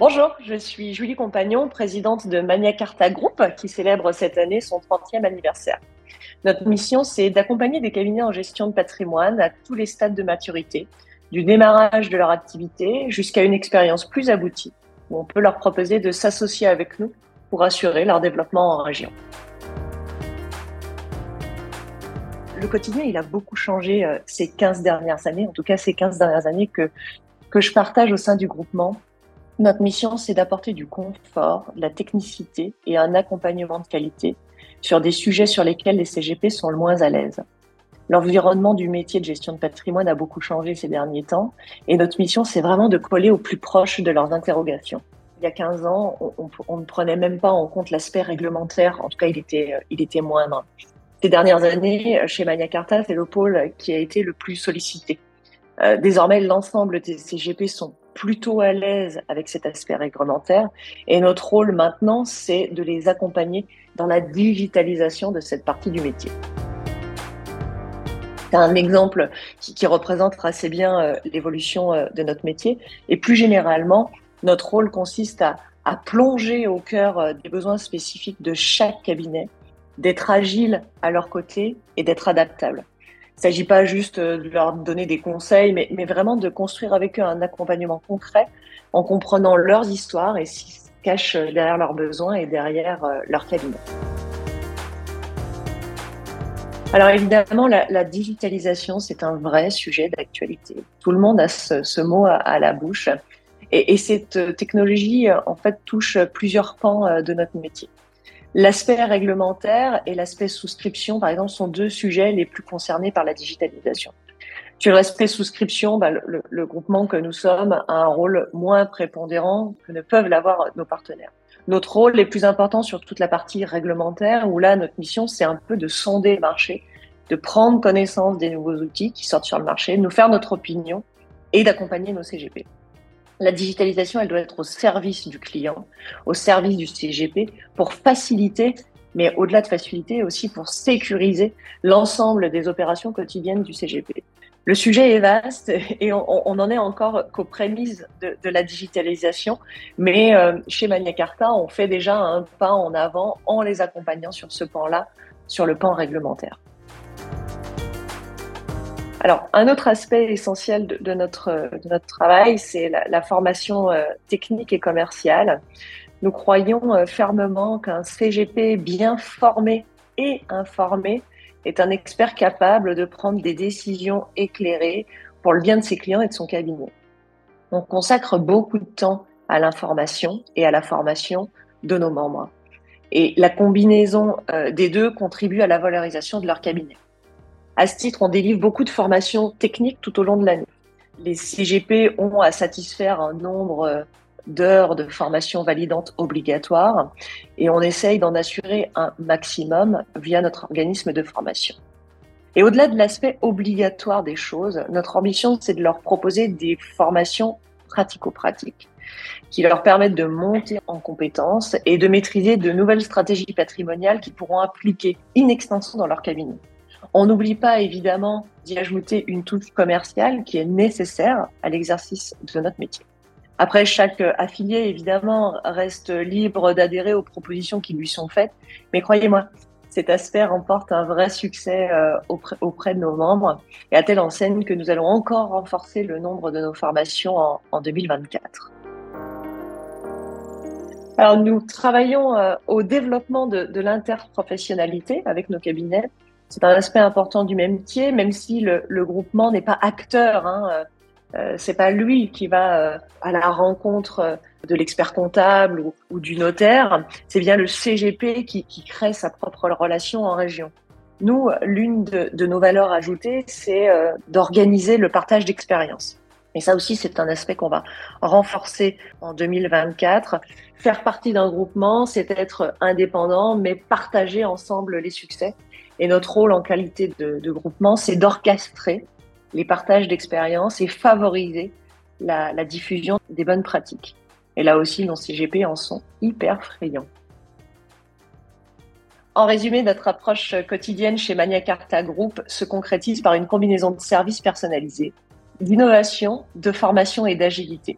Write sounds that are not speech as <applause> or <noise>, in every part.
Bonjour, je suis Julie Compagnon, présidente de Mania Carta Group, qui célèbre cette année son 30e anniversaire. Notre mission, c'est d'accompagner des cabinets en gestion de patrimoine à tous les stades de maturité, du démarrage de leur activité jusqu'à une expérience plus aboutie, où on peut leur proposer de s'associer avec nous pour assurer leur développement en région. Le quotidien, il a beaucoup changé euh, ces 15 dernières années, en tout cas ces 15 dernières années que, que je partage au sein du groupement notre mission, c'est d'apporter du confort, de la technicité et un accompagnement de qualité sur des sujets sur lesquels les CGP sont le moins à l'aise. L'environnement du métier de gestion de patrimoine a beaucoup changé ces derniers temps et notre mission, c'est vraiment de coller au plus proche de leurs interrogations. Il y a 15 ans, on, ne prenait même pas en compte l'aspect réglementaire, en tout cas, il était, il était moindre. Ces dernières années, chez Mania Carta, c'est le pôle qui a été le plus sollicité. Euh, désormais, l'ensemble des CGP sont plutôt à l'aise avec cet aspect réglementaire. Et notre rôle maintenant, c'est de les accompagner dans la digitalisation de cette partie du métier. C'est un exemple qui, représente assez bien euh, l'évolution euh, de notre métier. Et plus généralement, notre rôle consiste à, plonger au cœur euh, des besoins spécifiques de chaque cabinet, d'être agile à leur côté et d'être adaptable. Il ne s'agit pas juste euh, de leur donner des conseils, mais, vraiment de construire avec eux un accompagnement concret en comprenant leurs histoires et ce qui se cache derrière leurs besoins et derrière euh, leur cabinet. Alors évidemment, la, digitalisation, c'est un vrai sujet d'actualité. Tout le monde a ce, mot à, la bouche. Et, et cette euh, technologie, en fait, touche plusieurs pans de notre métier. L'aspect réglementaire et l'aspect souscription, par exemple, sont deux sujets les plus concernés par la digitalisation. Sur l'aspect souscription, bah, le, le, groupement que nous sommes a un rôle moins prépondérant que ne peuvent l'avoir nos partenaires. Notre rôle est plus important sur toute la partie réglementaire, où là, notre mission, c'est un peu de sonder le marché, de prendre connaissance des nouveaux outils qui sortent sur le marché, de nous faire notre opinion et d'accompagner nos CGP. La digitalisation, elle doit être au service du client, au service du CGP, pour faciliter, mais au-delà de faciliter, aussi pour sécuriser l'ensemble des opérations quotidiennes du CGP. Le sujet est vaste <laughs> et on, on en est encore qu'aux prémices de, la digitalisation, mais euh, chez Mania Carta, on fait déjà un pas en avant en les accompagnant sur ce pan-là, sur le pan réglementaire. Alors, un autre aspect essentiel de, notre, travail, c'est la, la, formation euh, technique et commerciale. Nous croyons euh, fermement qu'un CGP bien formé et informé est un expert capable de prendre des décisions éclairées pour le bien de ses clients et de son cabinet. On consacre beaucoup de temps à l'information et à la formation de nos membres. Et la combinaison euh, des deux contribue à la valorisation de leur cabinet. À ce titre, on délivre beaucoup de formations techniques tout au long de l'année. Les CGP ont à satisfaire un nombre euh, d'heures de formation validante obligatoire et on essaye d'en assurer un maximum via notre organisme de formation. Et au-delà de l'aspect obligatoire des choses, notre ambition, c'est de leur proposer des formations pratico-pratiques qui leur permettent de monter en compétences et de maîtriser de nouvelles stratégies patrimoniales qui pourront appliquer in extenso dans leur cabinet. On n'oublie pas évidemment d'y ajouter une touche commerciale qui est nécessaire à l'exercice de notre métier. Après, chaque affilié, évidemment, reste libre d'adhérer aux propositions qui lui sont faites, mais croyez-moi, cet aspect remporte un vrai succès euh, auprès, de nos membres et à telle enseigne que nous allons encore renforcer le nombre de nos formations en, en 2024. Alors, nous travaillons euh, au développement de, de l'interprofessionnalité avec nos cabinets c'est un aspect important du même métier, même si le, le groupement n'est pas acteur. Hein, euh, euh c'est pas lui qui va euh, à la rencontre euh, de l'expert comptable ou, ou, du notaire. C'est bien le CGP qui, qui, crée sa propre relation en région. Nous, l'une de, de, nos valeurs ajoutées, c'est euh, d'organiser le partage d'expérience. Et ça aussi, c'est un aspect qu'on va renforcer en 2024. Faire partie d'un groupement, c'est être indépendant, mais partager ensemble les succès et notre rôle en qualité de, groupement, c'est d'orchestrer les partages d'expériences et favoriser la, la, diffusion des bonnes pratiques. Et là aussi, nos CGP en sont hyper frayants. En résumé, notre approche quotidienne chez Mania Carta Group se concrétise par une combinaison de services personnalisés, d'innovation, de formation et d'agilité.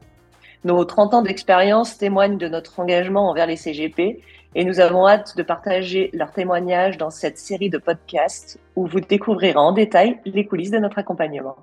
Nos 30 ans d'expérience témoignent de notre engagement envers les CGP et nous avons hâte de partager leurs témoignages dans cette série de podcasts où vous découvrirez en détail les coulisses de notre accompagnement.